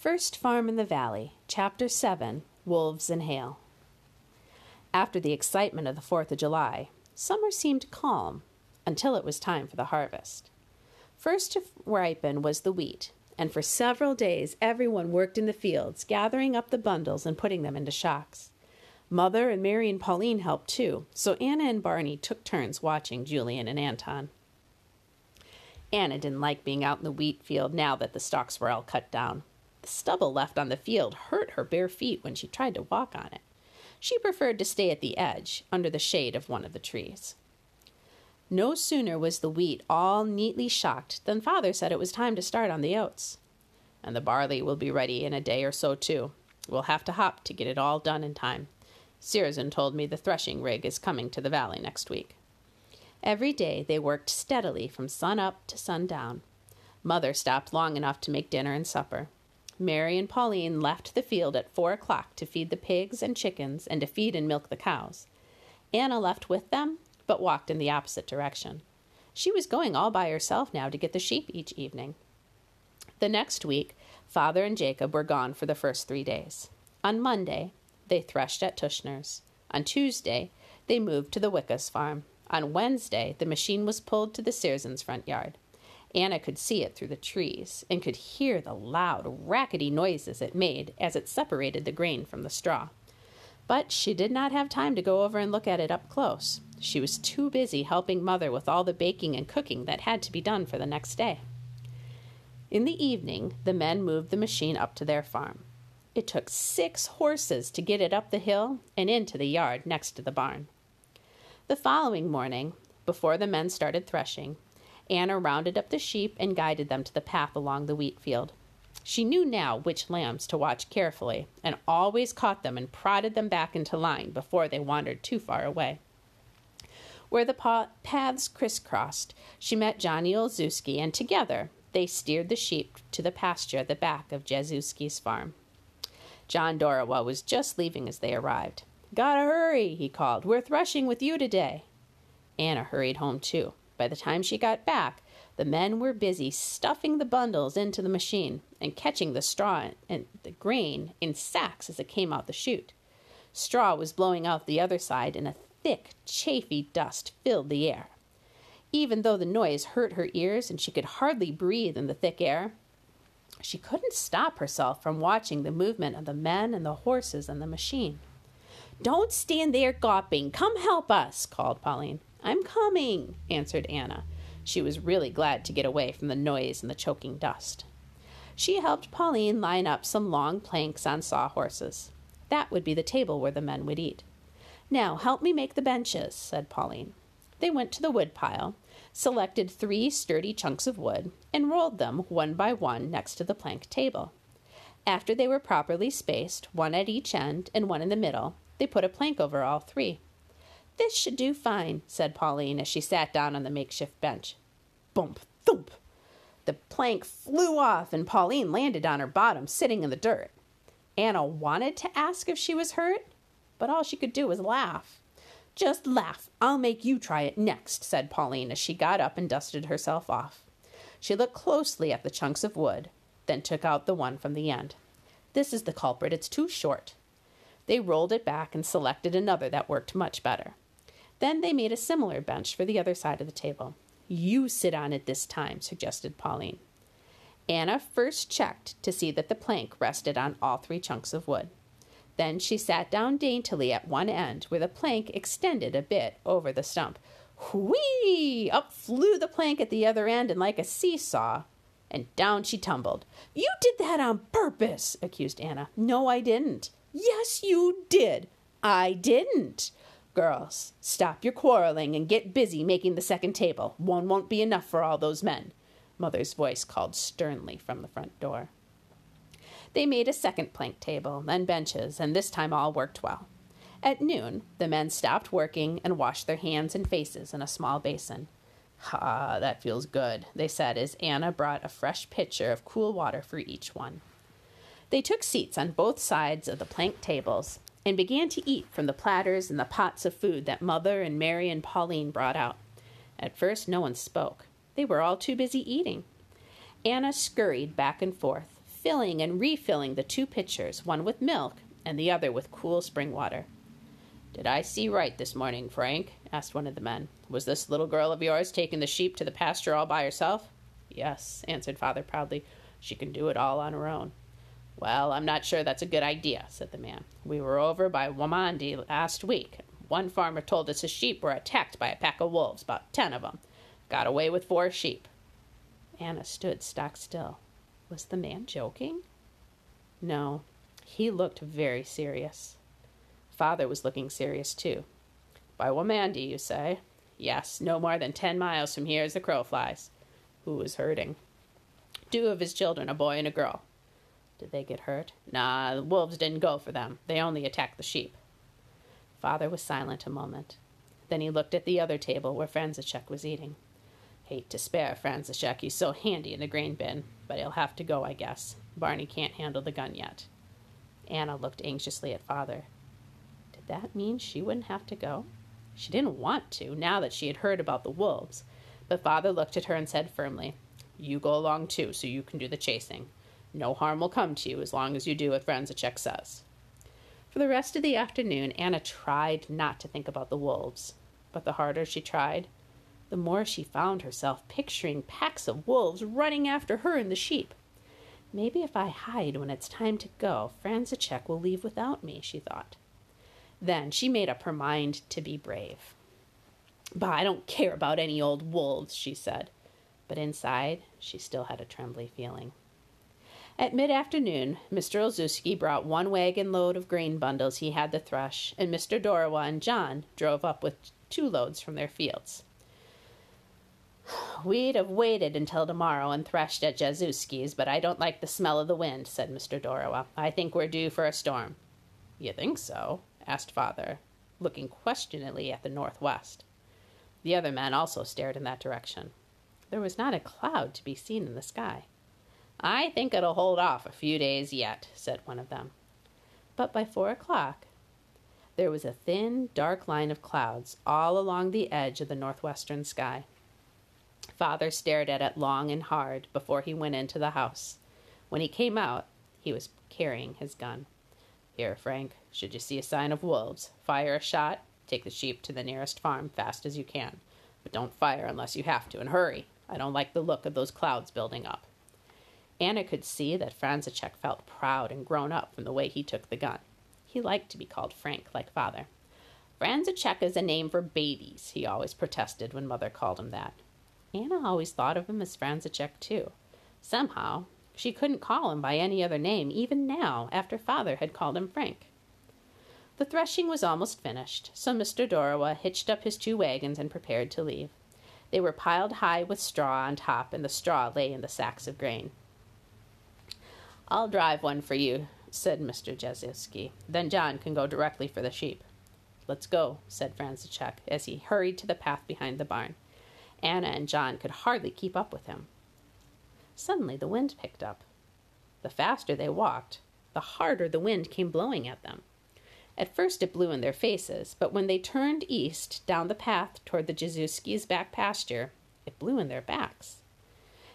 First Farm in the Valley, Chapter 7 Wolves and Hail. After the excitement of the Fourth of July, summer seemed calm until it was time for the harvest. First to ripen was the wheat, and for several days everyone worked in the fields, gathering up the bundles and putting them into shocks. Mother and Mary and Pauline helped too, so Anna and Barney took turns watching Julian and Anton. Anna didn't like being out in the wheat field now that the stalks were all cut down. The stubble left on the field hurt her bare feet when she tried to walk on it. She preferred to stay at the edge, under the shade of one of the trees. No sooner was the wheat all neatly shocked than father said it was time to start on the oats. And the barley will be ready in a day or so, too. We'll have to hop to get it all done in time. Searson told me the threshing rig is coming to the valley next week. Every day they worked steadily from sun up to sundown. Mother stopped long enough to make dinner and supper. Mary and Pauline left the field at four o'clock to feed the pigs and chickens and to feed and milk the cows. Anna left with them, but walked in the opposite direction. She was going all by herself now to get the sheep each evening. The next week, Father and Jacob were gone for the first three days. On Monday, they threshed at Tushner's. On Tuesday, they moved to the Wickas farm. On Wednesday, the machine was pulled to the Searsons' front yard. Anna could see it through the trees and could hear the loud, rackety noises it made as it separated the grain from the straw. But she did not have time to go over and look at it up close. She was too busy helping Mother with all the baking and cooking that had to be done for the next day. In the evening, the men moved the machine up to their farm. It took six horses to get it up the hill and into the yard next to the barn. The following morning, before the men started threshing, Anna rounded up the sheep and guided them to the path along the wheat field. She knew now which lambs to watch carefully, and always caught them and prodded them back into line before they wandered too far away. Where the paths crisscrossed, she met Johnny Olszewski, and together they steered the sheep to the pasture at the back of Jaszewski's farm. John Dorawa was just leaving as they arrived. Gotta hurry, he called. We're threshing with you today. Anna hurried home too. By the time she got back, the men were busy stuffing the bundles into the machine and catching the straw and the grain in sacks as it came out the chute. Straw was blowing out the other side, and a thick, chafy dust filled the air. Even though the noise hurt her ears and she could hardly breathe in the thick air, she couldn't stop herself from watching the movement of the men and the horses and the machine. Don't stand there gawping. Come help us, called Pauline. I'm coming, answered Anna. She was really glad to get away from the noise and the choking dust. She helped Pauline line up some long planks on sawhorses. That would be the table where the men would eat. Now help me make the benches, said Pauline. They went to the woodpile, selected three sturdy chunks of wood, and rolled them one by one next to the plank table. After they were properly spaced, one at each end and one in the middle, they put a plank over all three. This should do fine, said Pauline as she sat down on the makeshift bench. Bump, thump! The plank flew off, and Pauline landed on her bottom, sitting in the dirt. Anna wanted to ask if she was hurt, but all she could do was laugh. Just laugh. I'll make you try it next, said Pauline as she got up and dusted herself off. She looked closely at the chunks of wood, then took out the one from the end. This is the culprit. It's too short. They rolled it back and selected another that worked much better. Then they made a similar bench for the other side of the table. You sit on it this time, suggested Pauline. Anna first checked to see that the plank rested on all three chunks of wood. Then she sat down daintily at one end, where the plank extended a bit over the stump. Whee! Up flew the plank at the other end, and like a seesaw, and down she tumbled. You did that on purpose, accused Anna. No, I didn't. Yes, you did. I didn't. Girls, stop your quarreling and get busy making the second table. One won't be enough for all those men. Mother's voice called sternly from the front door. They made a second plank table and benches, and this time all worked well. At noon, the men stopped working and washed their hands and faces in a small basin. Ah, that feels good, they said as Anna brought a fresh pitcher of cool water for each one. They took seats on both sides of the plank tables and began to eat from the platters and the pots of food that Mother and Mary and Pauline brought out. At first, no one spoke. They were all too busy eating. Anna scurried back and forth, filling and refilling the two pitchers, one with milk and the other with cool spring water. Did I see right this morning, Frank? asked one of the men. Was this little girl of yours taking the sheep to the pasture all by herself? Yes, answered father proudly. She can do it all on her own. Well, I'm not sure that's a good idea, said the man. We were over by Waumandee last week. One farmer told us his sheep were attacked by a pack of wolves, about ten of them. Got away with four sheep. Anna stood stock still. Was the man joking? No, he looked very serious. Father was looking serious too. By Waumandee, you say? Yes, no more than ten miles from here as the crow flies. Who was hurting? Two of his children, a boy and a girl. Did they get hurt? Nah, the wolves didn't go for them. They only attacked the sheep. Father was silent a moment. Then he looked at the other table where Franziszek was eating. Hate to spare Franziszek, he's so handy in the grain bin, but he'll have to go, I guess. Barney can't handle the gun yet. Anna looked anxiously at father. Did that mean she wouldn't have to go? She didn't want to, now that she had heard about the wolves, but father looked at her and said firmly, You go along too, so you can do the chasing. No harm will come to you as long as you do what Franziszek says. For the rest of the afternoon, Anna tried not to think about the wolves, but the harder she tried, the more she found herself picturing packs of wolves running after her and the sheep. Maybe if I hide when it's time to go, Franziszek will leave without me, she thought. Then she made up her mind to be brave. Bah, I don't care about any old wolves, she said. But inside, she still had a trembly feeling. At mid afternoon, Mr. Olszewski brought one wagon load of grain bundles he had to thresh, and Mr. Dorawa and John drove up with two loads from their fields. We'd have waited until tomorrow and threshed at Jazuski's, but I don't like the smell of the wind, said Mr. Dorawa. I think we're due for a storm. You think so? asked father, looking questioningly at the northwest. The other men also stared in that direction. There was not a cloud to be seen in the sky. I think it'll hold off a few days yet, said one of them. But by four o'clock, there was a thin, dark line of clouds all along the edge of the northwestern sky. Father stared at it long and hard before he went into the house. When he came out, he was carrying his gun. Here, Frank, should you see a sign of wolves, fire a shot, take the sheep to the nearest farm fast as you can. But don't fire unless you have to, and hurry. I don't like the look of those clouds building up. Anna could see that Franziszek felt proud and grown up from the way he took the gun. He liked to be called Frank, like father. Franziszek is a name for babies, he always protested when mother called him that. Anna always thought of him as Franziszek, too. Somehow, she couldn't call him by any other name, even now, after father had called him Frank. The threshing was almost finished, so Mr. Dorawa hitched up his two wagons and prepared to leave. They were piled high with straw on top, and the straw lay in the sacks of grain. I'll drive one for you, said Mr. Jazuski. Then John can go directly for the sheep. Let's go, said Franziszek as he hurried to the path behind the barn. Anna and John could hardly keep up with him. Suddenly the wind picked up. The faster they walked, the harder the wind came blowing at them. At first it blew in their faces, but when they turned east down the path toward the Jazuskis' back pasture, it blew in their backs.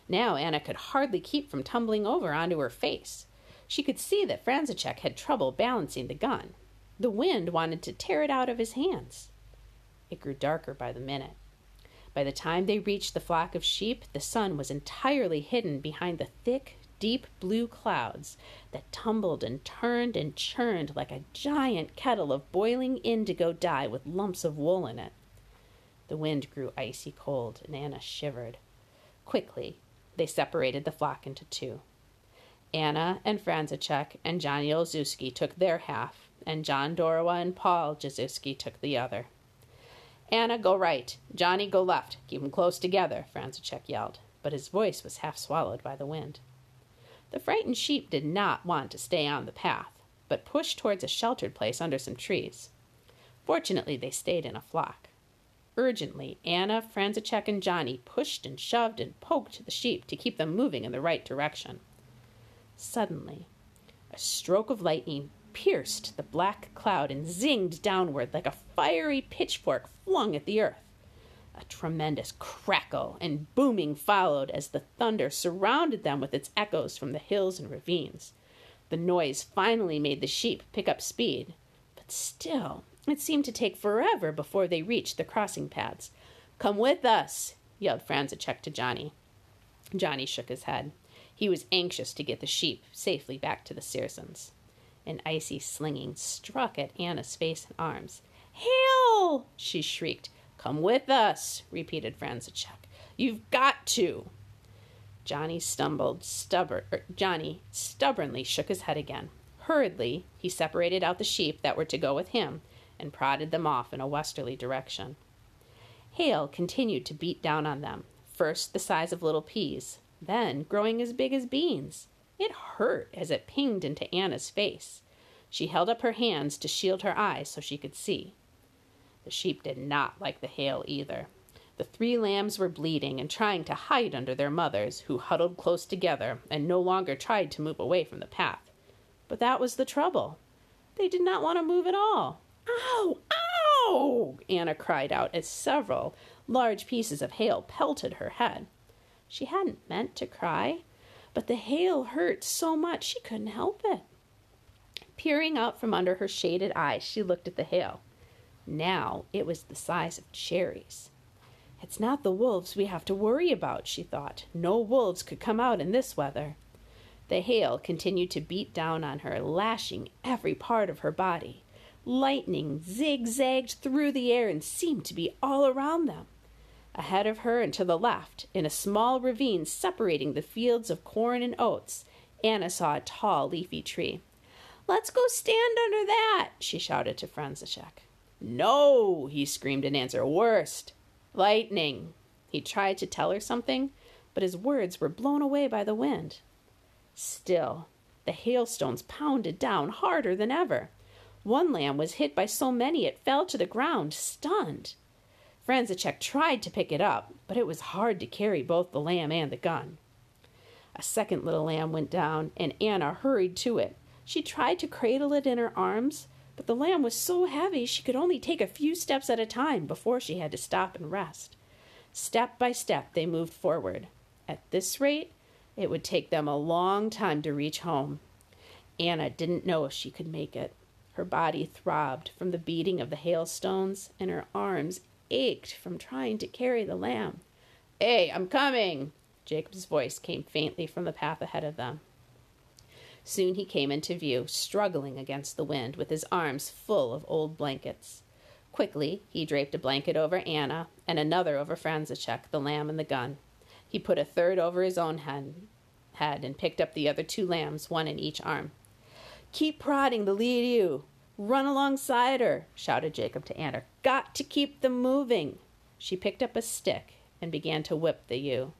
Now Anna could hardly keep from tumbling over onto her face. She could see that Franziszek had trouble balancing the gun. The wind wanted to tear it out of his hands. It grew darker by the minute. By the time they reached the flock of sheep, the sun was entirely hidden behind the thick, deep blue clouds that tumbled and turned and churned like a giant kettle of boiling indigo dye with lumps of wool in it. The wind grew icy cold, and Anna shivered. Quickly, they separated the flock into two. Anna and Franziszek and Johnny Olszewski took their half, and John Dorawa and Paul Jazuski took the other. Anna, go right. Johnny, go left. Keep 'em close together, Franziszek yelled, but his voice was half swallowed by the wind. The frightened sheep did not want to stay on the path, but pushed towards a sheltered place under some trees. Fortunately, they stayed in a flock. Urgently, Anna, Franziszek, and Johnny pushed and shoved and poked the sheep to keep them moving in the right direction. Suddenly, a stroke of lightning pierced the black cloud and zinged downward like a fiery pitchfork flung at the earth. A tremendous crackle and booming followed as the thunder surrounded them with its echoes from the hills and ravines. The noise finally made the sheep pick up speed, but still it seemed to take forever before they reached the crossing pads. Come with us, yelled Franziszek to Johnny. Johnny shook his head. He was anxious to get the sheep safely back to the Searsons. An icy slinging struck at Anna's face and arms. Hail! she shrieked. Come with us, repeated Franziszek. You've got to. Johnny stumbled, stubborn. Er, Johnny stubbornly shook his head again. Hurriedly, he separated out the sheep that were to go with him and prodded them off in a westerly direction. Hail continued to beat down on them, first the size of little peas, then growing as big as beans. It hurt as it pinged into Anna's face. She held up her hands to shield her eyes so she could see. The sheep did not like the hail either. The three lambs were bleeding and trying to hide under their mothers, who huddled close together and no longer tried to move away from the path. But that was the trouble. They did not want to move at all. Ow! Ow! Anna cried out as several large pieces of hail pelted her head. She hadn't meant to cry, but the hail hurt so much she couldn't help it. Peering out from under her shaded eyes, she looked at the hail. Now it was the size of cherries. It's not the wolves we have to worry about, she thought. No wolves could come out in this weather. The hail continued to beat down on her, lashing every part of her body. Lightning zigzagged through the air and seemed to be all around them. Ahead of her and to the left, in a small ravine separating the fields of corn and oats, Anna saw a tall, leafy tree. Let's go stand under that, she shouted to Franziszek. No, he screamed in answer. Worst. Lightning. He tried to tell her something, but his words were blown away by the wind. Still, the hailstones pounded down harder than ever. One lamb was hit by so many it fell to the ground, stunned. Franziszek tried to pick it up, but it was hard to carry both the lamb and the gun. A second little lamb went down, and Anna hurried to it. She tried to cradle it in her arms, but the lamb was so heavy she could only take a few steps at a time before she had to stop and rest. Step by step they moved forward. At this rate, it would take them a long time to reach home. Anna didn't know if she could make it. Her body throbbed from the beating of the hailstones, and her arms ached from trying to carry the lamb. Hey, I'm coming! Jacob's voice came faintly from the path ahead of them. Soon he came into view, struggling against the wind, with his arms full of old blankets. Quickly, he draped a blanket over Anna and another over Franziszek, the lamb and the gun. He put a third over his own head, head and picked up the other two lambs, one in each arm. Keep prodding the lead ewe. Run alongside her, shouted Jacob to Anna. Got to keep them moving. She picked up a stick and began to whip the ewe.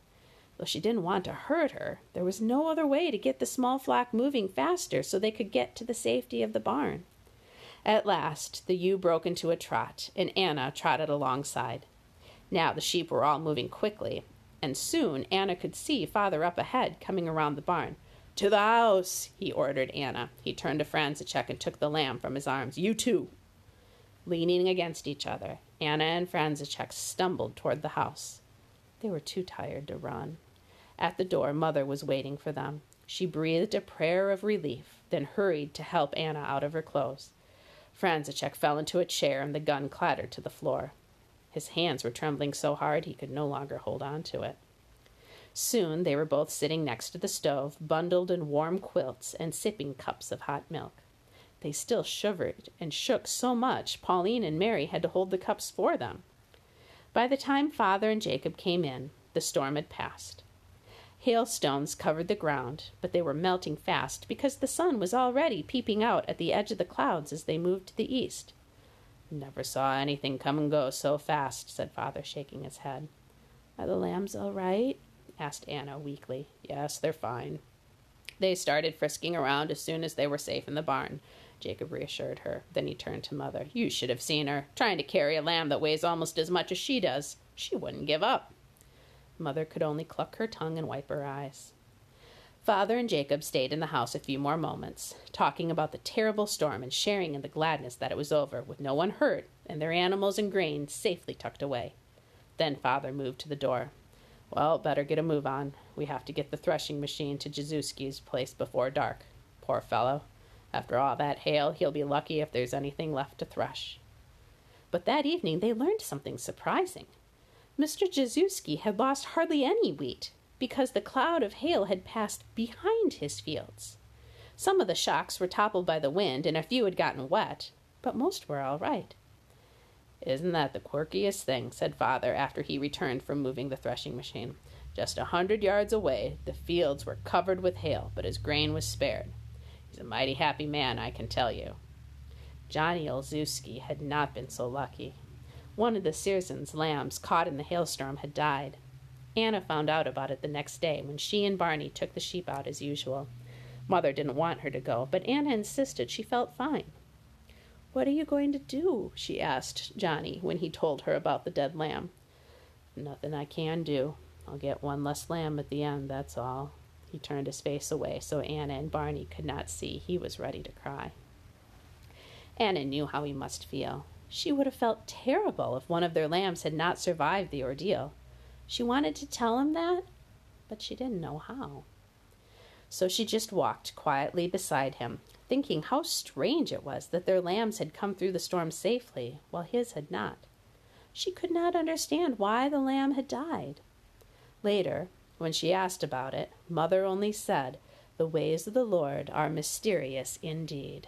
Though she didn't want to hurt her, there was no other way to get the small flock moving faster so they could get to the safety of the barn. At last, the ewe broke into a trot, and Anna trotted alongside. Now the sheep were all moving quickly, and soon Anna could see father up ahead coming around the barn. To the house, he ordered Anna. He turned to Franziszek and took the lamb from his arms. You too. Leaning against each other, Anna and Franziszek stumbled toward the house. They were too tired to run. At the door, Mother was waiting for them. She breathed a prayer of relief, then hurried to help Anna out of her clothes. Franziszek fell into a chair and the gun clattered to the floor. His hands were trembling so hard he could no longer hold on to it. Soon they were both sitting next to the stove, bundled in warm quilts and sipping cups of hot milk. They still shivered and shook so much Pauline and Mary had to hold the cups for them. By the time father and Jacob came in, the storm had passed. Hailstones covered the ground, but they were melting fast because the sun was already peeping out at the edge of the clouds as they moved to the east. Never saw anything come and go so fast, said father, shaking his head. Are the lambs all right? Asked Anna weakly. Yes, they're fine. They started frisking around as soon as they were safe in the barn, Jacob reassured her. Then he turned to Mother. You should have seen her, trying to carry a lamb that weighs almost as much as she does. She wouldn't give up. Mother could only cluck her tongue and wipe her eyes. Father and Jacob stayed in the house a few more moments, talking about the terrible storm and sharing in the gladness that it was over, with no one hurt and their animals and grain safely tucked away. Then father moved to the door. Well, better get a move on. We have to get the threshing machine to Jazuski's place before dark. Poor fellow. After all that hail, he'll be lucky if there's anything left to thresh. But that evening they learned something surprising. Mr. Jazuski had lost hardly any wheat because the cloud of hail had passed behind his fields. Some of the shocks were toppled by the wind, and a few had gotten wet, but most were all right. Isn't that the quirkiest thing? said father after he returned from moving the threshing machine. Just a hundred yards away, the fields were covered with hail, but his grain was spared. He's a mighty happy man, I can tell you. Johnny Olszewski had not been so lucky. One of the Searsons' lambs caught in the hailstorm had died. Anna found out about it the next day when she and Barney took the sheep out as usual. Mother didn't want her to go, but Anna insisted she felt fine. What are you going to do? she asked Johnny when he told her about the dead lamb. Nothing I can do. I'll get one less lamb at the end, that's all. He turned his face away so Anna and Barney could not see he was ready to cry. Anna knew how he must feel. She would have felt terrible if one of their lambs had not survived the ordeal. She wanted to tell him that, but she didn't know how. So she just walked quietly beside him, thinking how strange it was that their lambs had come through the storm safely, while his had not. She could not understand why the lamb had died. Later, when she asked about it, Mother only said, The ways of the Lord are mysterious indeed.